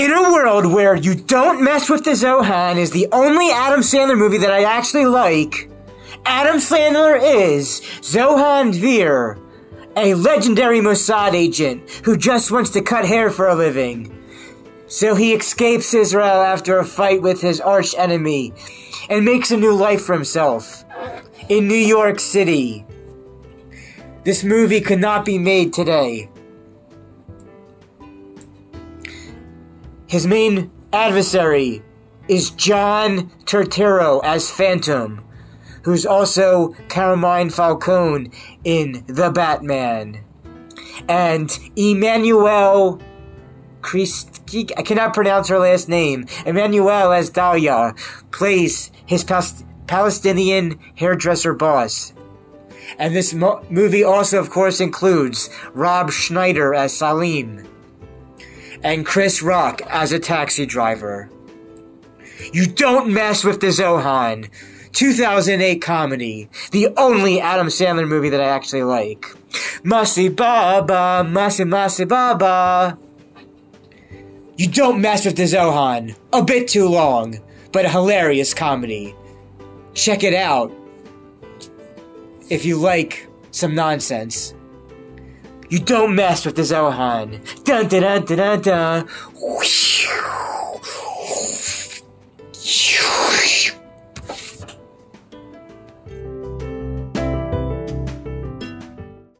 In a world where You Don't Mess with the Zohan is the only Adam Sandler movie that I actually like, Adam Sandler is Zohan Dvir, a legendary Mossad agent who just wants to cut hair for a living. So he escapes Israel after a fight with his arch enemy and makes a new life for himself in New York City. This movie could not be made today. His main adversary is John Turturro as Phantom, who's also Carmine Falcone in The Batman. And Emmanuel Christ I cannot pronounce her last name. Emmanuel as Dalia plays his pas- Palestinian hairdresser boss. And this mo- movie also, of course, includes Rob Schneider as Salim and Chris Rock as a taxi driver. You don't mess with the Zohan. 2008 comedy. The only Adam Sandler movie that I actually like. Masi Baba, Masi Masi Baba. You don't mess with the Zohan. A bit too long, but a hilarious comedy. Check it out if you like some nonsense. You don't mess with the Zohan. Dun dun dun dun dun dun.